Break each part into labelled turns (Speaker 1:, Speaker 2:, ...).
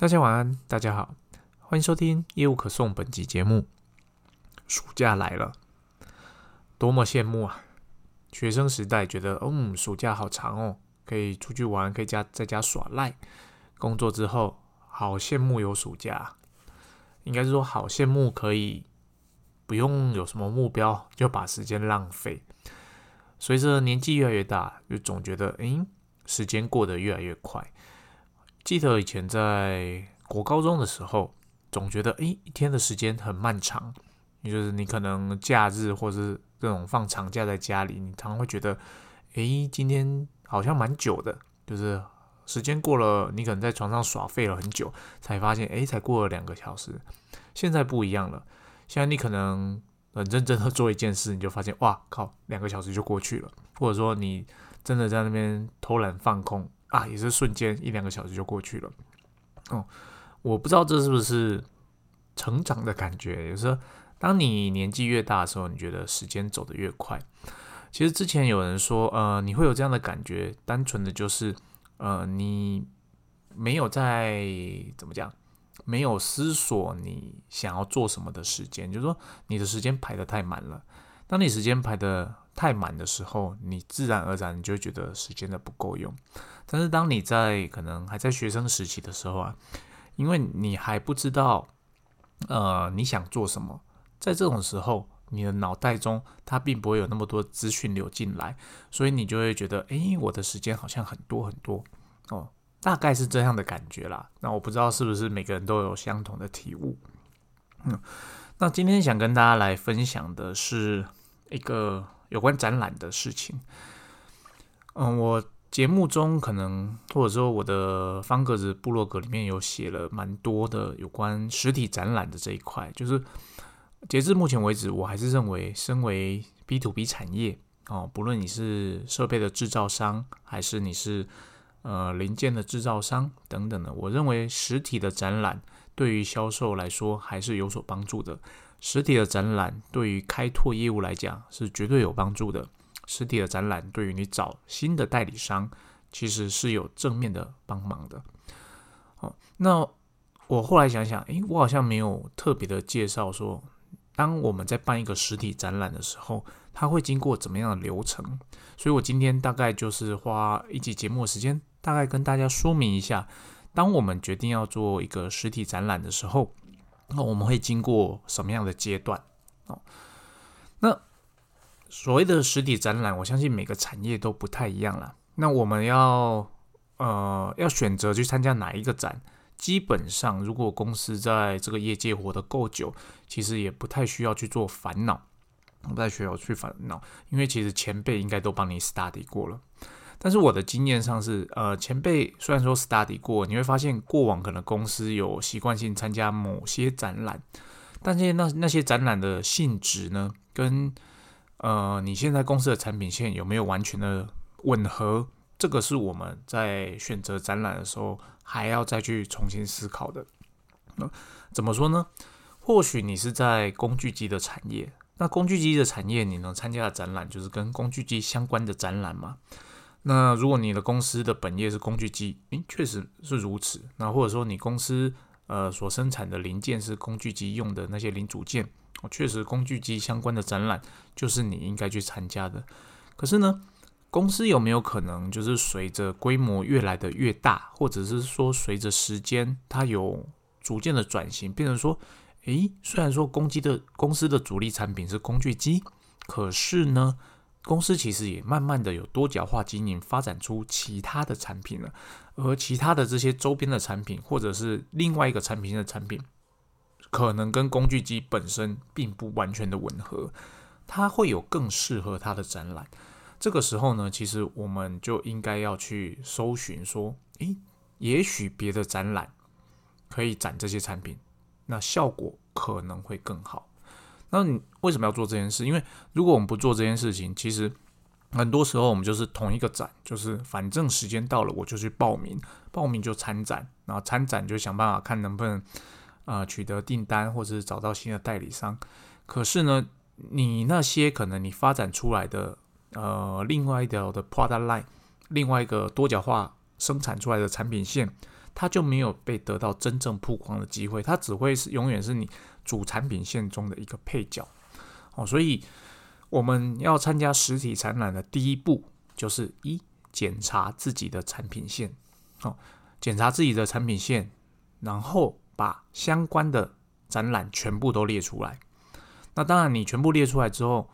Speaker 1: 大家晚安，大家好，欢迎收听业务可送本集节目。暑假来了，多么羡慕啊！学生时代觉得，嗯，暑假好长哦，可以出去玩，可以家在家耍赖。工作之后，好羡慕有暑假，应该是说好羡慕可以不用有什么目标就把时间浪费。随着年纪越来越大，就总觉得，诶，时间过得越来越快。记得以前在国高中的时候，总觉得诶一天的时间很漫长。也就是你可能假日或者是这种放长假在家里，你常常会觉得，诶今天好像蛮久的。就是时间过了，你可能在床上耍废了很久，才发现诶才过了两个小时。现在不一样了，现在你可能很认真的做一件事，你就发现哇靠，两个小时就过去了。或者说你真的在那边偷懒放空。啊，也是瞬间一两个小时就过去了。哦，我不知道这是不是成长的感觉。有时候，当你年纪越大的时候，你觉得时间走得越快。其实之前有人说，呃，你会有这样的感觉，单纯的就是，呃，你没有在怎么讲，没有思索你想要做什么的时间，就是说你的时间排得太满了。当你时间排的太满的时候，你自然而然你就觉得时间的不够用。但是当你在可能还在学生时期的时候啊，因为你还不知道，呃，你想做什么，在这种时候，你的脑袋中它并不会有那么多资讯流进来，所以你就会觉得，哎，我的时间好像很多很多哦，大概是这样的感觉啦。那我不知道是不是每个人都有相同的体悟。嗯，那今天想跟大家来分享的是一个有关展览的事情。嗯，我。节目中可能或者说我的方格子部落格里面有写了蛮多的有关实体展览的这一块，就是截至目前为止，我还是认为，身为 B to B 产业哦，不论你是设备的制造商，还是你是呃零件的制造商等等的，我认为实体的展览对于销售来说还是有所帮助的。实体的展览对于开拓业务来讲是绝对有帮助的。实体的展览对于你找新的代理商，其实是有正面的帮忙的。好，那我后来想想，诶，我好像没有特别的介绍说，当我们在办一个实体展览的时候，它会经过怎么样的流程。所以我今天大概就是花一集节目的时间，大概跟大家说明一下，当我们决定要做一个实体展览的时候，那我们会经过什么样的阶段？哦，那。所谓的实体展览，我相信每个产业都不太一样了。那我们要呃要选择去参加哪一个展，基本上如果公司在这个业界活得够久，其实也不太需要去做烦恼，不太需要去烦恼，因为其实前辈应该都帮你 study 过了。但是我的经验上是，呃，前辈虽然说 study 过，你会发现过往可能公司有习惯性参加某些展览，但是那那些展览的性质呢，跟呃，你现在公司的产品线有没有完全的吻合？这个是我们在选择展览的时候还要再去重新思考的。那怎么说呢？或许你是在工具机的产业，那工具机的产业你能参加的展览就是跟工具机相关的展览吗？那如果你的公司的本业是工具机，诶，确实是如此。那或者说你公司呃所生产的零件是工具机用的那些零组件。确实，工具机相关的展览就是你应该去参加的。可是呢，公司有没有可能就是随着规模越来的越大，或者是说随着时间它有逐渐的转型，变成说，诶，虽然说公机的公司的主力产品是工具机，可是呢，公司其实也慢慢的有多角化经营，发展出其他的产品了，而其他的这些周边的产品，或者是另外一个产品的产品。可能跟工具机本身并不完全的吻合，它会有更适合它的展览。这个时候呢，其实我们就应该要去搜寻说，诶，也许别的展览可以展这些产品，那效果可能会更好。那你为什么要做这件事？因为如果我们不做这件事情，其实很多时候我们就是同一个展，就是反正时间到了我就去报名，报名就参展，然后参展就想办法看能不能。啊，取得订单或者是找到新的代理商，可是呢，你那些可能你发展出来的呃另外一条的 product line，另外一个多角化生产出来的产品线，它就没有被得到真正曝光的机会，它只会是永远是你主产品线中的一个配角。哦，所以我们要参加实体展览的第一步就是一检查自己的产品线，哦，检查自己的产品线，然后把相关的展览全部都列出来。那当然，你全部列出来之后，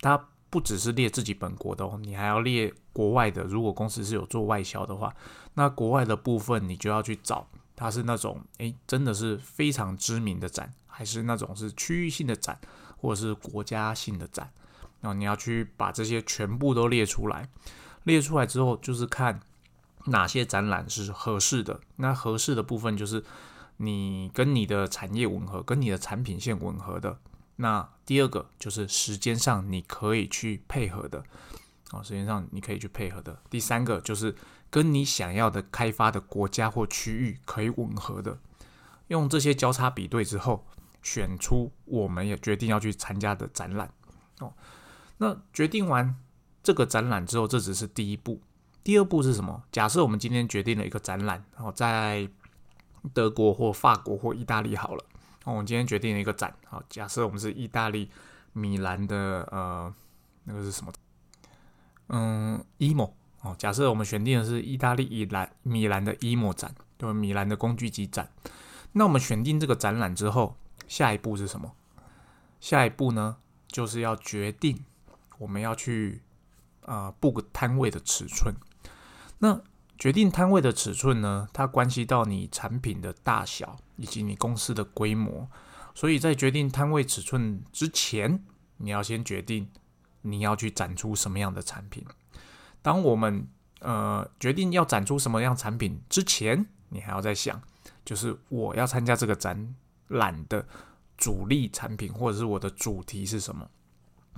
Speaker 1: 它不只是列自己本国的哦，你还要列国外的。如果公司是有做外销的话，那国外的部分你就要去找，它是那种诶，真的是非常知名的展，还是那种是区域性的展。或者是国家性的展，然后你要去把这些全部都列出来，列出来之后就是看哪些展览是合适的。那合适的部分就是你跟你的产业吻合，跟你的产品线吻合的。那第二个就是时间上你可以去配合的，哦，时间上你可以去配合的。第三个就是跟你想要的开发的国家或区域可以吻合的。用这些交叉比对之后。选出我们也决定要去参加的展览哦。那决定完这个展览之后，这只是第一步。第二步是什么？假设我们今天决定了一个展览，然后在德国或法国或意大利好了。哦，我们今天决定了一个展，好，假设我们是意大利米兰的呃，那个是什么？嗯，emo 哦。假设我们选定的是意大利米兰米兰的 emo 展，对，米兰的工具机展。那我们选定这个展览之后。下一步是什么？下一步呢，就是要决定我们要去啊布个摊位的尺寸。那决定摊位的尺寸呢，它关系到你产品的大小以及你公司的规模。所以在决定摊位尺寸之前，你要先决定你要去展出什么样的产品。当我们呃决定要展出什么样产品之前，你还要再想，就是我要参加这个展。懒的主力产品或者是我的主题是什么？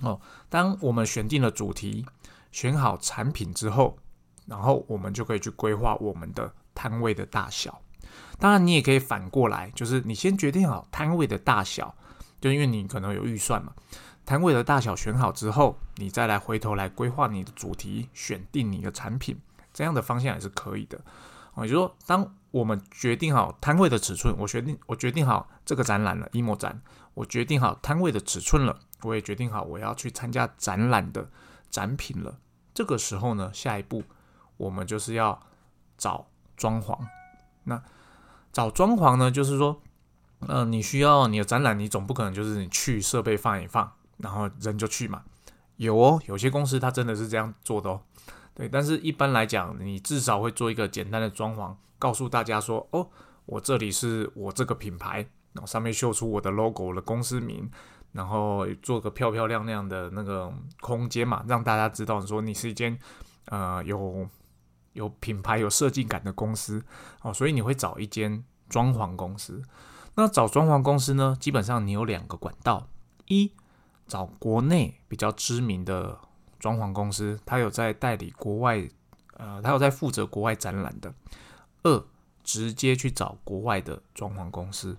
Speaker 1: 哦，当我们选定了主题，选好产品之后，然后我们就可以去规划我们的摊位的大小。当然，你也可以反过来，就是你先决定好摊位的大小，就因为你可能有预算嘛。摊位的大小选好之后，你再来回头来规划你的主题，选定你的产品，这样的方向也是可以的。哦也就是说，当我们决定好摊位的尺寸，我决定我决定好这个展览了，emo 展，我决定好摊位的尺寸了，我也决定好我要去参加展览的展品了。这个时候呢，下一步我们就是要找装潢。那找装潢呢，就是说，嗯，你需要你的展览，你总不可能就是你去设备放一放，然后人就去嘛。有哦，有些公司它真的是这样做的哦。对，但是一般来讲，你至少会做一个简单的装潢，告诉大家说，哦，我这里是我这个品牌，然后上面绣出我的 logo、我的公司名，然后做个漂漂亮亮的那个空间嘛，让大家知道说你是一间呃有有品牌、有设计感的公司哦，所以你会找一间装潢公司。那找装潢公司呢，基本上你有两个管道：一找国内比较知名的。装潢公司，他有在代理国外，呃，他有在负责国外展览的。二，直接去找国外的装潢公司。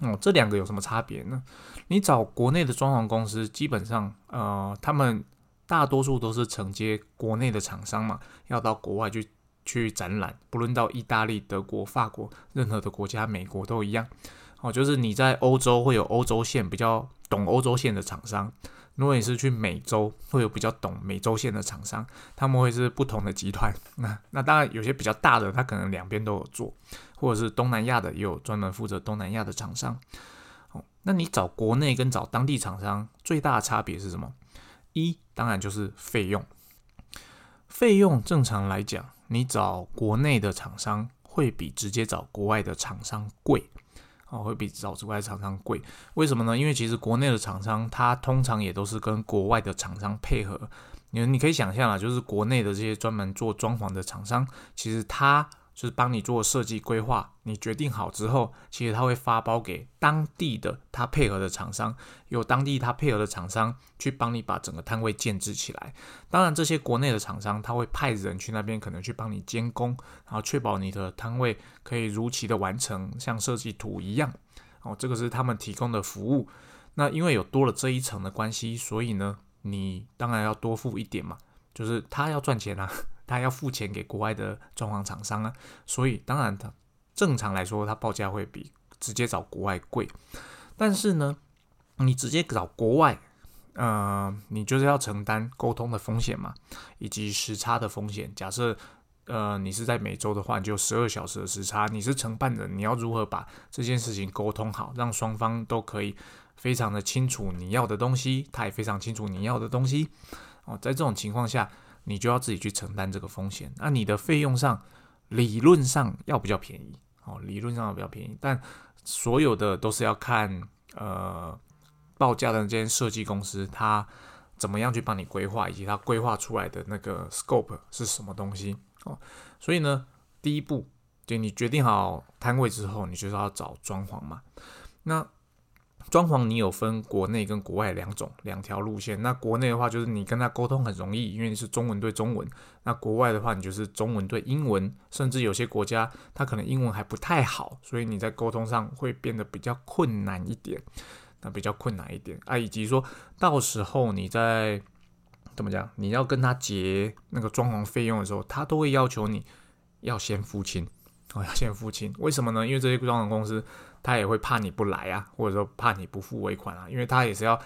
Speaker 1: 哦，这两个有什么差别呢？你找国内的装潢公司，基本上，呃，他们大多数都是承接国内的厂商嘛，要到国外去去展览，不论到意大利、德国、法国，任何的国家，美国都一样。哦，就是你在欧洲会有欧洲线比较懂欧洲线的厂商。如果你是去美洲，会有比较懂美洲线的厂商，他们会是不同的集团。那那当然有些比较大的，他可能两边都有做，或者是东南亚的也有专门负责东南亚的厂商。哦，那你找国内跟找当地厂商最大的差别是什么？一当然就是费用，费用正常来讲，你找国内的厂商会比直接找国外的厂商贵。哦，会比找国外厂商贵，为什么呢？因为其实国内的厂商，它通常也都是跟国外的厂商配合。你你可以想象啊，就是国内的这些专门做装潢的厂商，其实它。就是帮你做设计规划，你决定好之后，其实他会发包给当地的他配合的厂商，有当地他配合的厂商去帮你把整个摊位建制起来。当然，这些国内的厂商他会派人去那边，可能去帮你监工，然后确保你的摊位可以如期的完成，像设计图一样。哦，这个是他们提供的服务。那因为有多了这一层的关系，所以呢，你当然要多付一点嘛，就是他要赚钱啊。他要付钱给国外的装潢厂商啊，所以当然他正常来说，他报价会比直接找国外贵。但是呢，你直接找国外，呃，你就是要承担沟通的风险嘛，以及时差的风险。假设呃你是在美洲的话，你就十二小时的时差，你是承办人，你要如何把这件事情沟通好，让双方都可以非常的清楚你要的东西，他也非常清楚你要的东西。哦，在这种情况下，你就要自己去承担这个风险。那你的费用上，理论上要比较便宜。哦，理论上要比较便宜，但所有的都是要看呃报价的这间设计公司，它怎么样去帮你规划，以及它规划出来的那个 scope 是什么东西哦。所以呢，第一步就你决定好摊位之后，你就是要找装潢嘛。那装潢你有分国内跟国外两种两条路线。那国内的话，就是你跟他沟通很容易，因为你是中文对中文。那国外的话，你就是中文对英文，甚至有些国家他可能英文还不太好，所以你在沟通上会变得比较困难一点。那比较困难一点啊，以及说到时候你在怎么讲，你要跟他结那个装潢费用的时候，他都会要求你要先付清哦，要先付清。为什么呢？因为这些装潢公司。他也会怕你不来啊，或者说怕你不付尾款啊，因为他也是要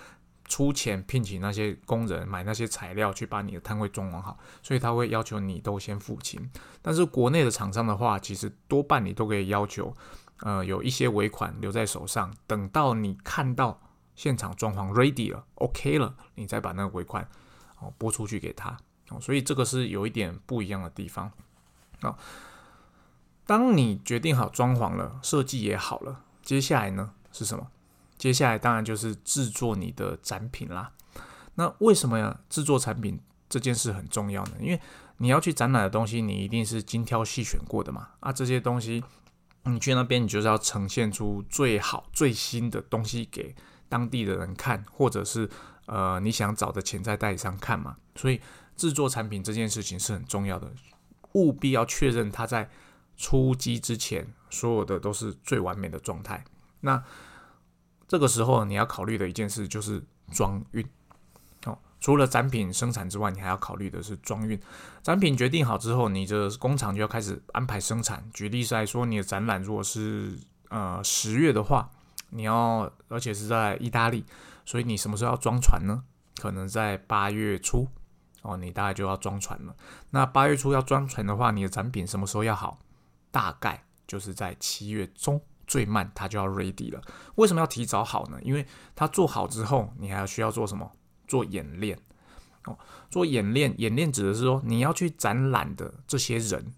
Speaker 1: 出钱聘请那些工人买那些材料去把你的摊位装潢好，所以他会要求你都先付清。但是国内的厂商的话，其实多半你都可以要求，呃，有一些尾款留在手上，等到你看到现场装潢 ready 了，OK 了，你再把那个尾款哦拨出去给他哦。所以这个是有一点不一样的地方啊。当你决定好装潢了，设计也好了，接下来呢是什么？接下来当然就是制作你的展品啦。那为什么呀？制作产品这件事很重要呢？因为你要去展览的东西，你一定是精挑细选过的嘛。啊，这些东西你去那边，你就是要呈现出最好最新的东西给当地的人看，或者是呃你想找的潜在代理商看嘛。所以制作产品这件事情是很重要的，务必要确认它在。出击之前，所有的都是最完美的状态。那这个时候你要考虑的一件事就是装运。哦，除了展品生产之外，你还要考虑的是装运。展品决定好之后，你的工厂就要开始安排生产。举例来说，你的展览如果是呃十月的话，你要而且是在意大利，所以你什么时候要装船呢？可能在八月初哦，你大概就要装船了。那八月初要装船的话，你的展品什么时候要好？大概就是在七月中，最慢它就要 ready 了。为什么要提早好呢？因为它做好之后，你还要需要做什么？做演练哦。做演练，演练指的是说，你要去展览的这些人，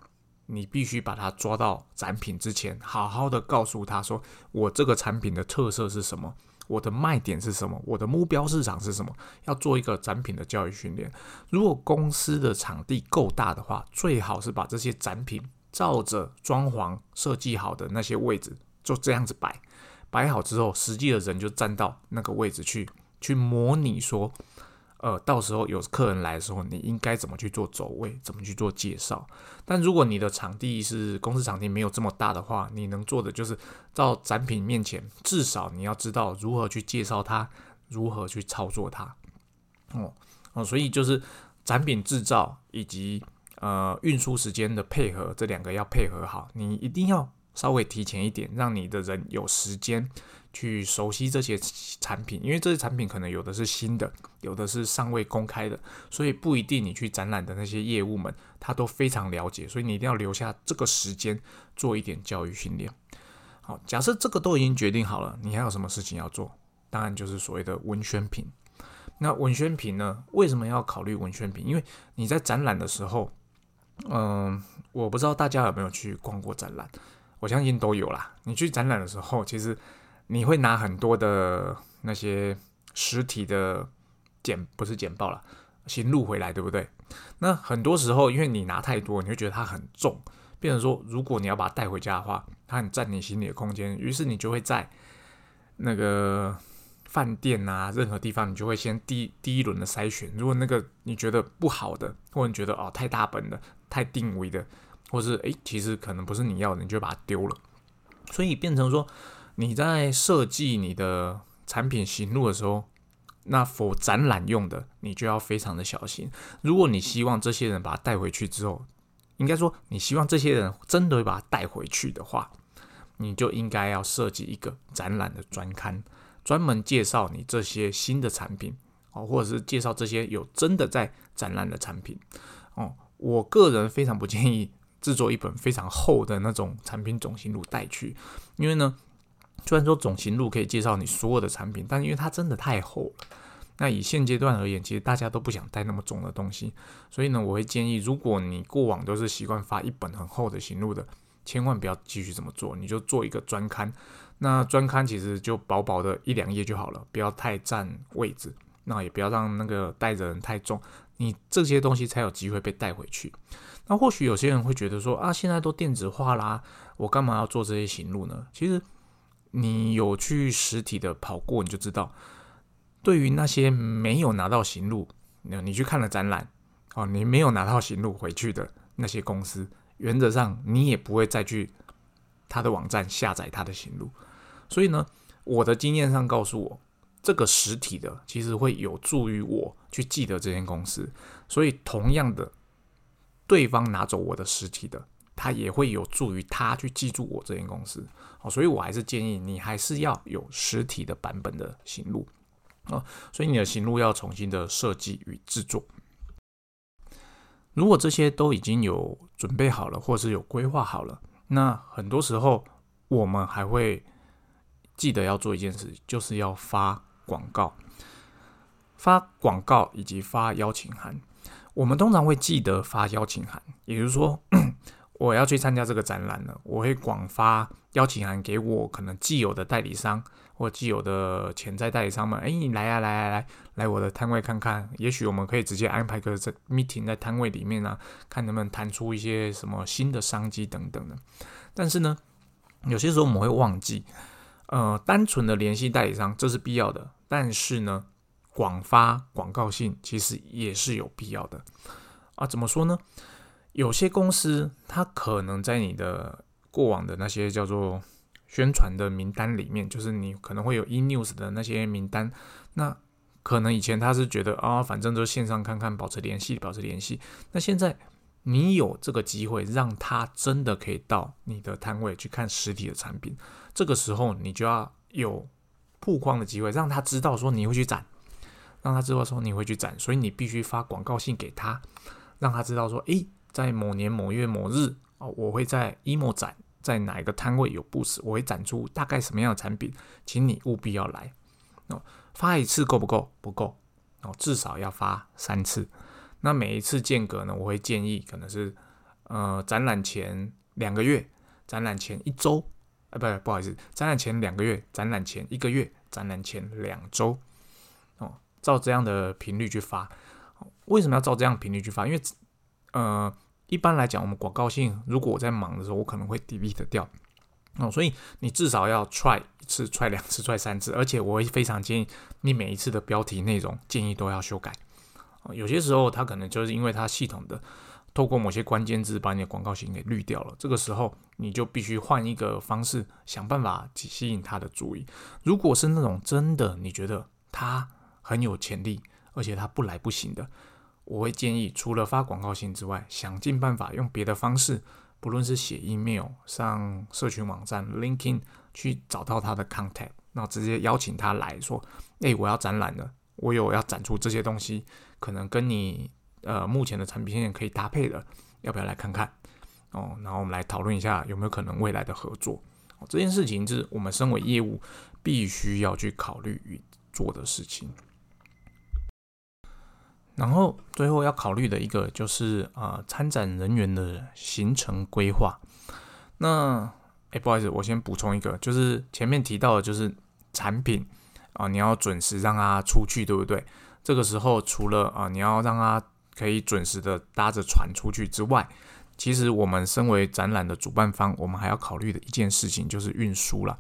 Speaker 1: 你必须把他抓到展品之前，好好的告诉他说，我这个产品的特色是什么，我的卖点是什么，我的目标市场是什么，要做一个展品的教育训练。如果公司的场地够大的话，最好是把这些展品。照着装潢设计好的那些位置，就这样子摆，摆好之后，实际的人就站到那个位置去，去模拟说，呃，到时候有客人来的时候，你应该怎么去做走位，怎么去做介绍。但如果你的场地是公司场地没有这么大的话，你能做的就是到展品面前，至少你要知道如何去介绍它，如何去操作它。哦哦，所以就是展品制造以及。呃，运输时间的配合，这两个要配合好。你一定要稍微提前一点，让你的人有时间去熟悉这些产品，因为这些产品可能有的是新的，有的是尚未公开的，所以不一定你去展览的那些业务们，他都非常了解。所以你一定要留下这个时间做一点教育训练。好，假设这个都已经决定好了，你还有什么事情要做？当然就是所谓的文宣品。那文宣品呢？为什么要考虑文宣品？因为你在展览的时候。嗯，我不知道大家有没有去逛过展览，我相信都有啦。你去展览的时候，其实你会拿很多的那些实体的简，不是简报了，行录回来，对不对？那很多时候，因为你拿太多，你会觉得它很重，变成说，如果你要把它带回家的话，它很占你行李的空间，于是你就会在那个。饭店啊，任何地方你就会先第第一轮的筛选。如果那个你觉得不好的，或者你觉得哦太大本的、太定位的，或是诶其实可能不是你要的，你就把它丢了。所以变成说你在设计你的产品行路的时候，那否展览用的，你就要非常的小心。如果你希望这些人把它带回去之后，应该说你希望这些人真的会把它带回去的话，你就应该要设计一个展览的专刊，专门介绍你这些新的产品哦，或者是介绍这些有真的在展览的产品。我个人非常不建议制作一本非常厚的那种产品总行录带去，因为呢，虽然说总行录可以介绍你所有的产品，但因为它真的太厚了。那以现阶段而言，其实大家都不想带那么重的东西，所以呢，我会建议，如果你过往都是习惯发一本很厚的行路的，千万不要继续这么做，你就做一个专刊。那专刊其实就薄薄的一两页就好了，不要太占位置，那也不要让那个带着人太重，你这些东西才有机会被带回去。那或许有些人会觉得说啊，现在都电子化啦，我干嘛要做这些行路呢？其实你有去实体的跑过，你就知道。对于那些没有拿到行路，你你去看了展览，哦，你没有拿到行路回去的那些公司，原则上你也不会再去他的网站下载他的行路。所以呢，我的经验上告诉我，这个实体的其实会有助于我去记得这间公司。所以同样的，对方拿走我的实体的，他也会有助于他去记住我这间公司。哦，所以我还是建议你还是要有实体的版本的行路。啊，所以你的行路要重新的设计与制作。如果这些都已经有准备好了，或是有规划好了，那很多时候我们还会记得要做一件事，就是要发广告、发广告以及发邀请函。我们通常会记得发邀请函，也就是说，我要去参加这个展览了，我会广发邀请函给我可能既有的代理商。或既有的潜在代理商们，哎，你来啊，来来来，来我的摊位看看。也许我们可以直接安排个在 meeting 在摊位里面啊，看能不能谈出一些什么新的商机等等的。但是呢，有些时候我们会忘记，呃，单纯的联系代理商这是必要的，但是呢，广发广告信其实也是有必要的啊。怎么说呢？有些公司它可能在你的过往的那些叫做。宣传的名单里面，就是你可能会有 e news 的那些名单。那可能以前他是觉得啊，反正就线上看看，保持联系，保持联系。那现在你有这个机会，让他真的可以到你的摊位去看实体的产品。这个时候，你就要有曝光的机会，让他知道说你会去展，让他知道说你会去展。所以你必须发广告信给他，让他知道说，诶，在某年某月某日哦，我会在 emo 展。在哪一个摊位有布置，我会展出大概什么样的产品，请你务必要来哦。发一次够不够？不够哦，至少要发三次。那每一次间隔呢？我会建议可能是呃展览前两个月，展览前一周，啊不不好意思，展览前两个月，展览前一个月，展览前两周哦，照这样的频率去发。为什么要照这样频率去发？因为呃。一般来讲，我们广告性，如果我在忙的时候，我可能会 delete 掉哦，所以你至少要 try 一次，try 两次，try 三次，而且我会非常建议你每一次的标题内容建议都要修改有些时候它可能就是因为它系统的透过某些关键字把你的广告信给滤掉了，这个时候你就必须换一个方式想办法去吸引他的注意。如果是那种真的你觉得他很有潜力，而且他不来不行的。我会建议，除了发广告信之外，想尽办法用别的方式，不论是写 email、上社群网站、linking 去找到他的 contact，那直接邀请他来说：“哎，我要展览了，我有要展出这些东西，可能跟你呃目前的产品线可以搭配的，要不要来看看？”哦，然后我们来讨论一下有没有可能未来的合作。这件事情是我们身为业务必须要去考虑与做的事情。然后最后要考虑的一个就是啊，参展人员的行程规划。那哎，不好意思，我先补充一个，就是前面提到的，就是产品啊，你要准时让它出去，对不对？这个时候除了啊，你要让他可以准时的搭着船出去之外，其实我们身为展览的主办方，我们还要考虑的一件事情就是运输了。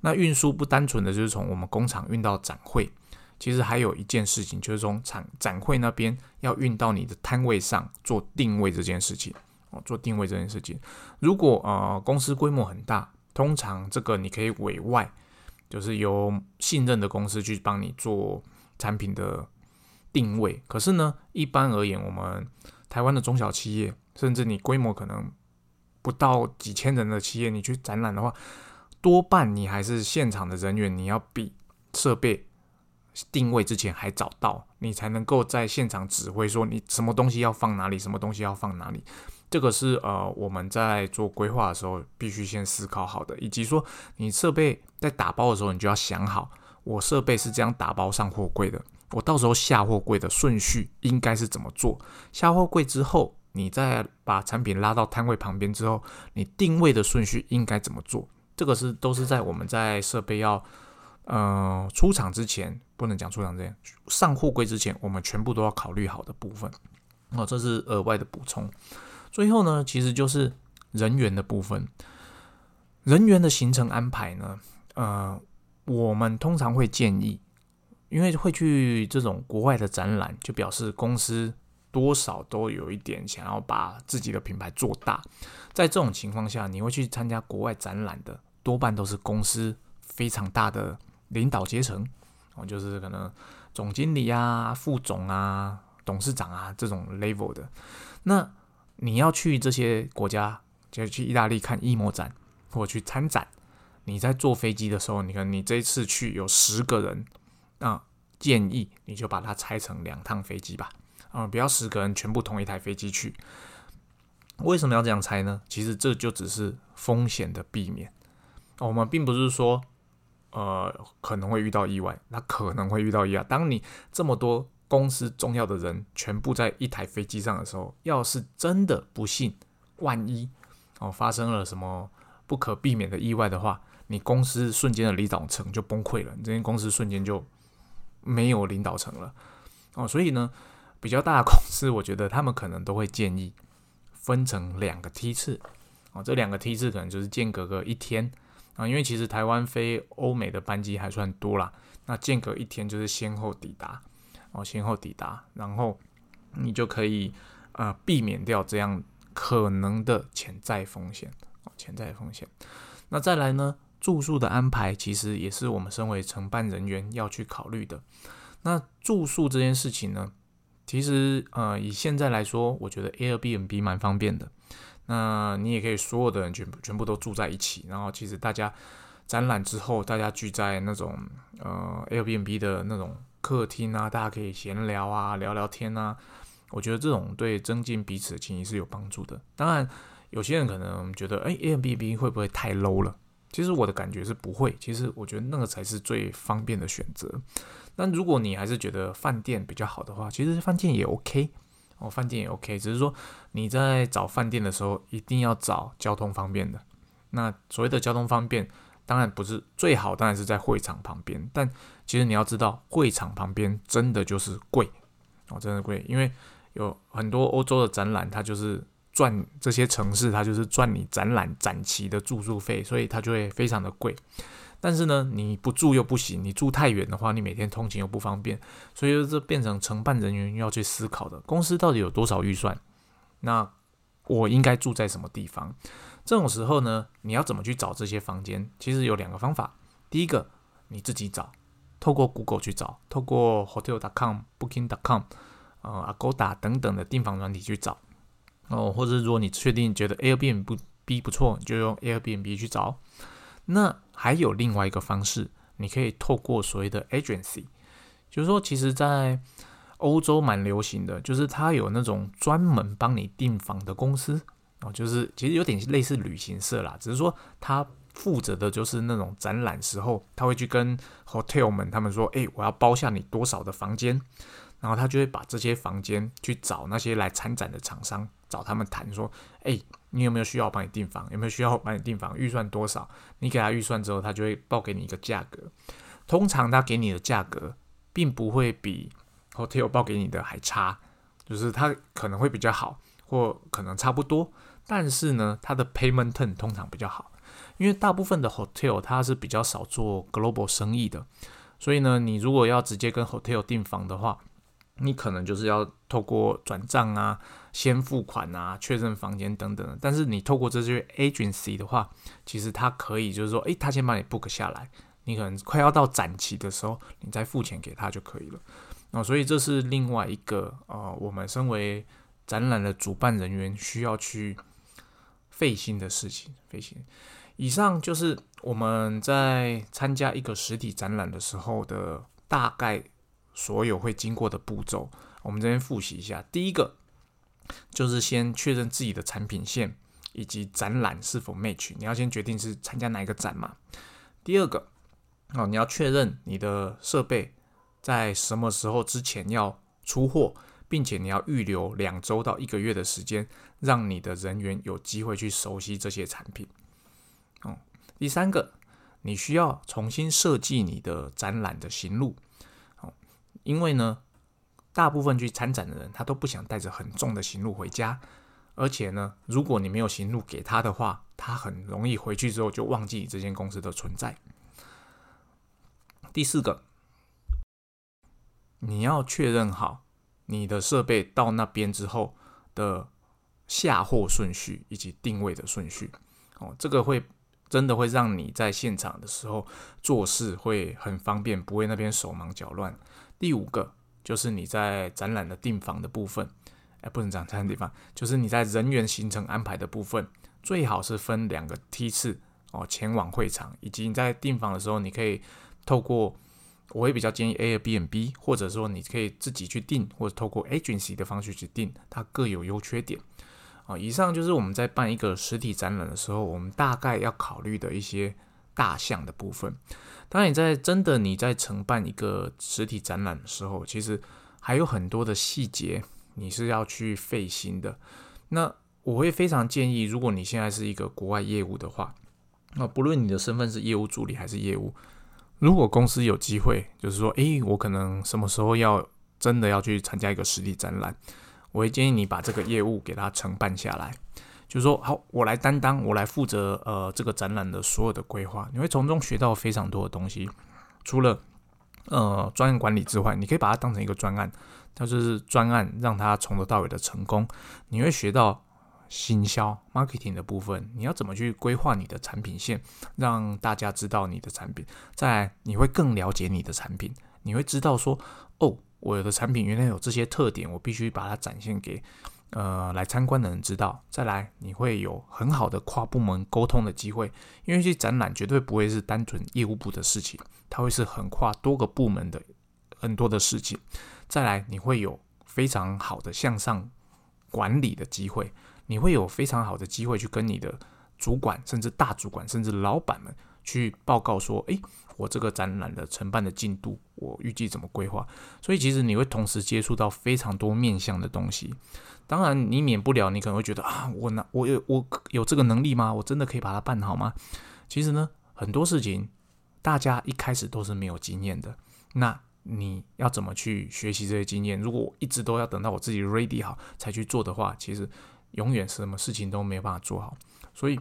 Speaker 1: 那运输不单纯的就是从我们工厂运到展会。其实还有一件事情，就是从展展会那边要运到你的摊位上做定位这件事情哦，做定位这件事情。如果呃公司规模很大，通常这个你可以委外，就是由信任的公司去帮你做产品的定位。可是呢，一般而言，我们台湾的中小企业，甚至你规模可能不到几千人的企业，你去展览的话，多半你还是现场的人员，你要比设备定位之前还早到，你才能够在现场指挥说你什么东西要放哪里，什么东西要放哪里。这个是呃我们在做规划的时候必须先思考好的，以及说你设备在打包的时候，你就要想好，我设备是这样打包上货柜的，我到时候下货柜的顺序应该是怎么做？下货柜之后，你再把产品拉到摊位旁边之后，你定位的顺序应该怎么做？这个是都是在我们在设备要呃出厂之前，不能讲出厂之前，上货柜之前，我们全部都要考虑好的部分。哦，这是额外的补充。最后呢，其实就是人员的部分。人员的行程安排呢，呃，我们通常会建议，因为会去这种国外的展览，就表示公司多少都有一点想要把自己的品牌做大。在这种情况下，你会去参加国外展览的，多半都是公司非常大的领导阶层，哦，就是可能总经理啊、副总啊、董事长啊这种 level 的。那你要去这些国家，就去意大利看艺模展，或去参展。你在坐飞机的时候，你看你这一次去有十个人，那建议你就把它拆成两趟飞机吧。啊，不要十个人全部同一台飞机去。为什么要这样拆呢？其实这就只是风险的避免。我们并不是说，呃，可能会遇到意外，那可能会遇到意外。当你这么多。公司重要的人全部在一台飞机上的时候，要是真的不幸，万一哦发生了什么不可避免的意外的话，你公司瞬间的领导层就崩溃了，你这间公司瞬间就没有领导层了哦。所以呢，比较大的公司，我觉得他们可能都会建议分成两个梯次哦，这两个梯次可能就是间隔个一天啊，因为其实台湾飞欧美的班机还算多啦，那间隔一天就是先后抵达。哦，先后抵达，然后你就可以呃避免掉这样可能的潜在风险哦，潜在风险。那再来呢，住宿的安排其实也是我们身为承办人员要去考虑的。那住宿这件事情呢，其实呃以现在来说，我觉得 Airbnb 蛮方便的。那你也可以所有的人全部全部都住在一起，然后其实大家展览之后，大家聚在那种呃 Airbnb 的那种。客厅啊，大家可以闲聊啊，聊聊天啊。我觉得这种对增进彼此的情谊是有帮助的。当然，有些人可能觉得，哎，Airbnb 会不会太 low 了？其实我的感觉是不会。其实我觉得那个才是最方便的选择。但如果你还是觉得饭店比较好的话，其实饭店也 OK 哦，饭店也 OK。只是说你在找饭店的时候，一定要找交通方便的。那所谓的交通方便。当然不是最好，当然是在会场旁边。但其实你要知道，会场旁边真的就是贵哦，真的贵。因为有很多欧洲的展览，它就是赚这些城市，它就是赚你展览展期的住宿费，所以它就会非常的贵。但是呢，你不住又不行，你住太远的话，你每天通勤又不方便，所以这变成承办人员要去思考的，公司到底有多少预算？那我应该住在什么地方？这种时候呢，你要怎么去找这些房间？其实有两个方法。第一个，你自己找，透过 Google 去找，透过 Hotel.com、Booking.com、呃 Agoda 等等的订房软体去找。哦，或者如果你确定觉得 Airbnb 不不错，你就用 Airbnb 去找。那还有另外一个方式，你可以透过所谓的 agency，就是说，其实，在欧洲蛮流行的，就是它有那种专门帮你订房的公司。哦，就是其实有点类似旅行社啦，只是说他负责的就是那种展览时候，他会去跟 hotel 们他们说，哎，我要包下你多少的房间，然后他就会把这些房间去找那些来参展的厂商，找他们谈说，哎，你有没有需要我帮你订房？有没有需要我帮你订房？预算多少？你给他预算之后，他就会报给你一个价格。通常他给你的价格并不会比 hotel 报给你的还差，就是他可能会比较好，或可能差不多。但是呢，它的 payment term 通常比较好，因为大部分的 hotel 它是比较少做 global 生意的，所以呢，你如果要直接跟 hotel 订房的话，你可能就是要透过转账啊、先付款啊、确认房间等等。但是你透过这些 agency 的话，其实他可以就是说，诶，他先帮你 book 下来，你可能快要到展期的时候，你再付钱给他就可以了。哦，所以这是另外一个呃，我们身为展览的主办人员需要去。费心的事情，费心。以上就是我们在参加一个实体展览的时候的大概所有会经过的步骤。我们这边复习一下，第一个就是先确认自己的产品线以及展览是否 match，你要先决定是参加哪一个展嘛。第二个，哦，你要确认你的设备在什么时候之前要出货，并且你要预留两周到一个月的时间，让你的人员有机会去熟悉这些产品。哦，第三个，你需要重新设计你的展览的行路。因为呢。大部分去参展的人，他都不想带着很重的行路回家，而且呢，如果你没有行路给他的话，他很容易回去之后就忘记这间公司的存在。第四个，你要确认好你的设备到那边之后的下货顺序以及定位的顺序。哦，这个会真的会让你在现场的时候做事会很方便，不会那边手忙脚乱。第五个。就是你在展览的订房的部分，哎，不能讲展览地方，就是你在人员行程安排的部分，最好是分两个梯次哦，前往会场，以及你在订房的时候，你可以透过，我会比较建议 Airbnb，或者说你可以自己去订，或者透过 agency 的方式去订，它各有优缺点啊。以上就是我们在办一个实体展览的时候，我们大概要考虑的一些大项的部分。当，你在真的你在承办一个实体展览的时候，其实还有很多的细节你是要去费心的。那我会非常建议，如果你现在是一个国外业务的话，那不论你的身份是业务助理还是业务，如果公司有机会，就是说，诶，我可能什么时候要真的要去参加一个实体展览，我会建议你把这个业务给它承办下来。就是说，好，我来担当，我来负责，呃，这个展览的所有的规划，你会从中学到非常多的东西。除了呃专案管理之外，你可以把它当成一个专案，它就是专案，让它从头到尾的成功。你会学到行销 marketing 的部分，你要怎么去规划你的产品线，让大家知道你的产品。再，你会更了解你的产品，你会知道说，哦，我的产品原来有这些特点，我必须把它展现给。呃，来参观的人知道，再来你会有很好的跨部门沟通的机会，因为这展览绝对不会是单纯业务部的事情，它会是很跨多个部门的很多的事情。再来，你会有非常好的向上管理的机会，你会有非常好的机会去跟你的主管、甚至大主管、甚至老板们去报告说，诶，我这个展览的承办的进度，我预计怎么规划。所以，其实你会同时接触到非常多面向的东西。当然，你免不了，你可能会觉得啊，我拿我有我有这个能力吗？我真的可以把它办好吗？其实呢，很多事情大家一开始都是没有经验的。那你要怎么去学习这些经验？如果我一直都要等到我自己 ready 好才去做的话，其实永远什么事情都没有办法做好。所以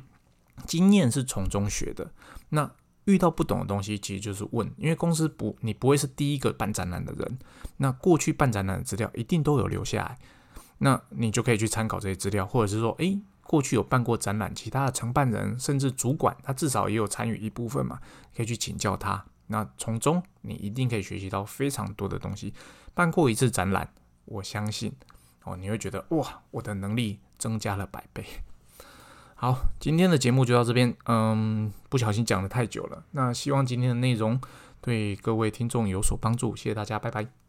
Speaker 1: 经验是从中学的。那遇到不懂的东西，其实就是问，因为公司不，你不会是第一个办展览的人。那过去办展览的资料一定都有留下来。那你就可以去参考这些资料，或者是说，诶，过去有办过展览，其他的承办人甚至主管，他至少也有参与一部分嘛，可以去请教他。那从中你一定可以学习到非常多的东西。办过一次展览，我相信哦，你会觉得哇，我的能力增加了百倍。好，今天的节目就到这边，嗯，不小心讲的太久了。那希望今天的内容对各位听众有所帮助，谢谢大家，拜拜。